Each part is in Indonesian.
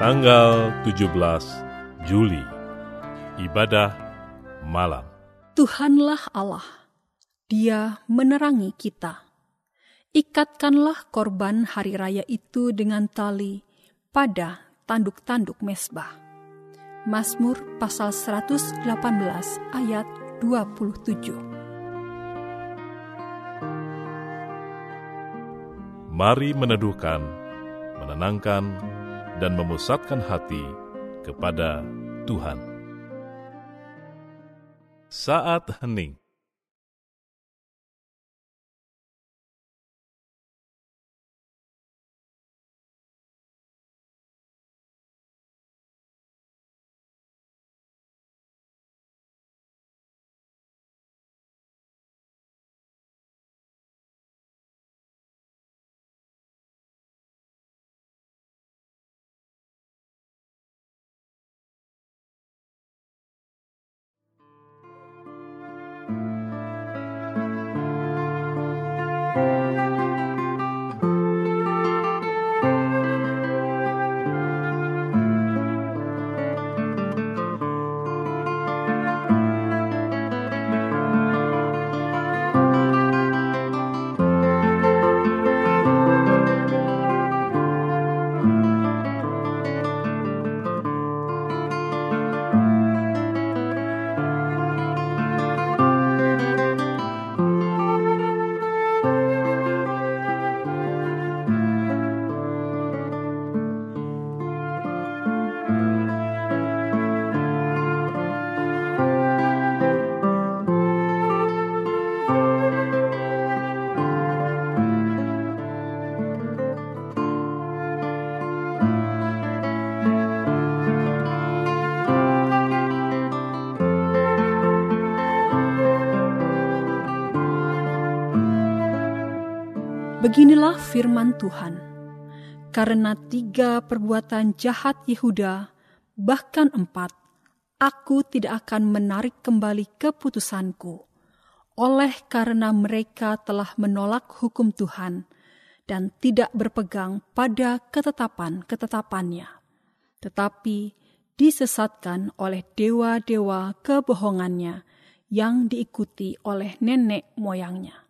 tanggal 17 Juli. Ibadah malam. Tuhanlah Allah, Dia menerangi kita. Ikatkanlah korban hari raya itu dengan tali pada tanduk-tanduk mesbah. Mazmur pasal 118 ayat 27. Mari meneduhkan, menenangkan, dan memusatkan hati kepada Tuhan. Saat hening. Beginilah firman Tuhan. Karena tiga perbuatan jahat Yehuda, bahkan empat, aku tidak akan menarik kembali keputusanku. Oleh karena mereka telah menolak hukum Tuhan dan tidak berpegang pada ketetapan-ketetapannya, tetapi disesatkan oleh dewa-dewa kebohongannya yang diikuti oleh nenek moyangnya.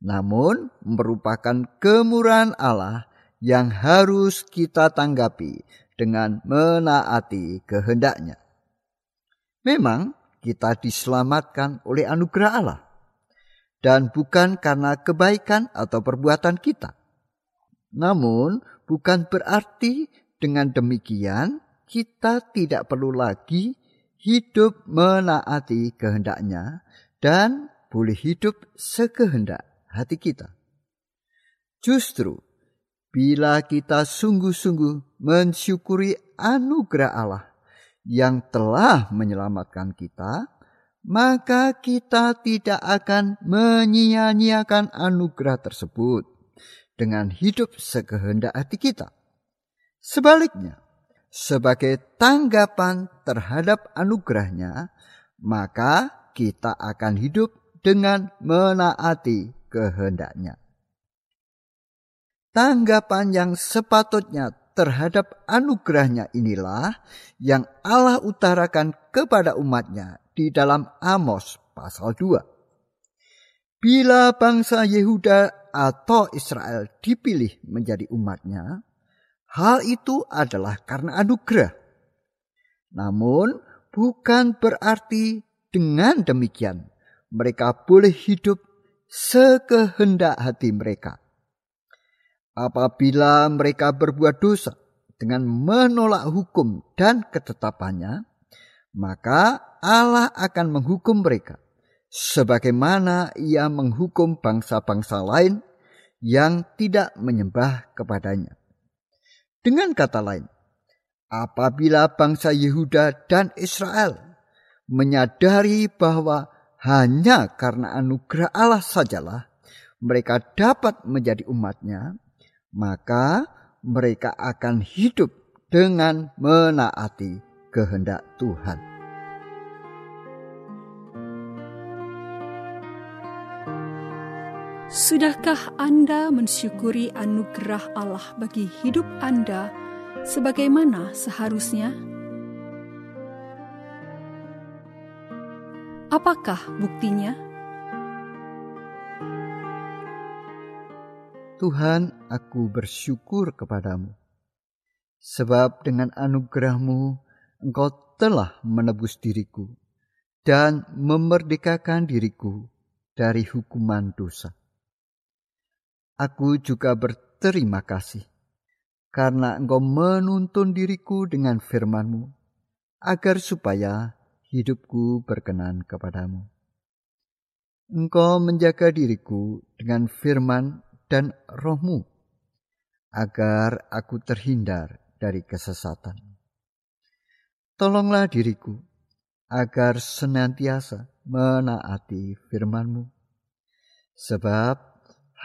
namun merupakan kemurahan Allah yang harus kita tanggapi dengan menaati kehendaknya. Memang kita diselamatkan oleh anugerah Allah dan bukan karena kebaikan atau perbuatan kita. Namun bukan berarti dengan demikian kita tidak perlu lagi hidup menaati kehendaknya dan boleh hidup sekehendak hati kita. Justru bila kita sungguh-sungguh mensyukuri anugerah Allah yang telah menyelamatkan kita, maka kita tidak akan menyia-nyiakan anugerah tersebut dengan hidup sekehendak hati kita. Sebaliknya, sebagai tanggapan terhadap anugerahnya, maka kita akan hidup dengan menaati kehendaknya. Tanggapan yang sepatutnya terhadap anugerahnya inilah yang Allah utarakan kepada umatnya di dalam Amos pasal 2. Bila bangsa Yehuda atau Israel dipilih menjadi umatnya, Hal itu adalah karena anugerah. Namun, bukan berarti dengan demikian mereka boleh hidup sekehendak hati mereka. Apabila mereka berbuat dosa dengan menolak hukum dan ketetapannya, maka Allah akan menghukum mereka sebagaimana ia menghukum bangsa-bangsa lain yang tidak menyembah kepadanya. Dengan kata lain, apabila bangsa Yehuda dan Israel menyadari bahwa hanya karena anugerah Allah sajalah mereka dapat menjadi umatnya, maka mereka akan hidup dengan menaati kehendak Tuhan. Sudahkah Anda mensyukuri anugerah Allah bagi hidup Anda sebagaimana seharusnya? Apakah buktinya? Tuhan, aku bersyukur kepadamu. Sebab dengan anugerahmu, engkau telah menebus diriku dan memerdekakan diriku dari hukuman dosa. Aku juga berterima kasih karena engkau menuntun diriku dengan firmanmu, agar supaya hidupku berkenan kepadamu. Engkau menjaga diriku dengan firman dan rohmu, agar aku terhindar dari kesesatan. Tolonglah diriku, agar senantiasa menaati firmanmu. Sebab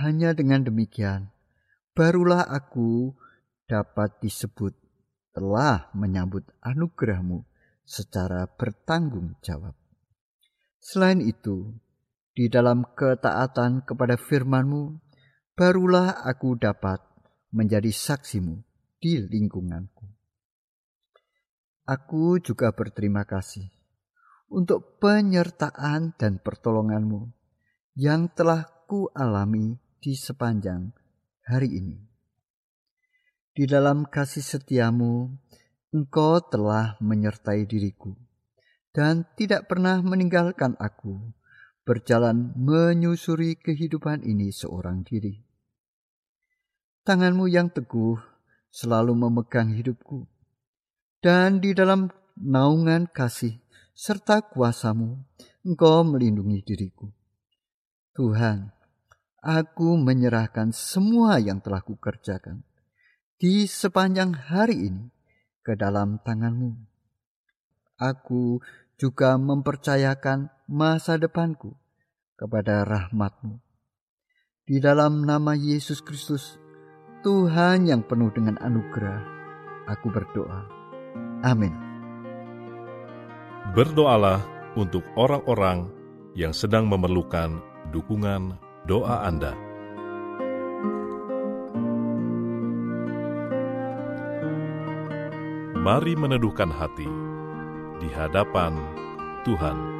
hanya dengan demikian, barulah aku dapat disebut telah menyambut anugerahmu secara bertanggung jawab. Selain itu, di dalam ketaatan kepada firmanmu, barulah aku dapat menjadi saksimu di lingkunganku. Aku juga berterima kasih untuk penyertaan dan pertolonganmu yang telah ku alami di sepanjang hari ini. Di dalam kasih setiamu, Engkau telah menyertai diriku dan tidak pernah meninggalkan aku berjalan menyusuri kehidupan ini seorang diri. Tanganmu yang teguh selalu memegang hidupku, dan di dalam naungan kasih serta kuasamu, engkau melindungi diriku. Tuhan, aku menyerahkan semua yang telah kukerjakan di sepanjang hari ini ke dalam tanganmu. Aku juga mempercayakan masa depanku kepada rahmatmu. Di dalam nama Yesus Kristus, Tuhan yang penuh dengan anugerah, aku berdoa. Amin. Berdoalah untuk orang-orang yang sedang memerlukan dukungan doa Anda. Mari meneduhkan hati di hadapan Tuhan.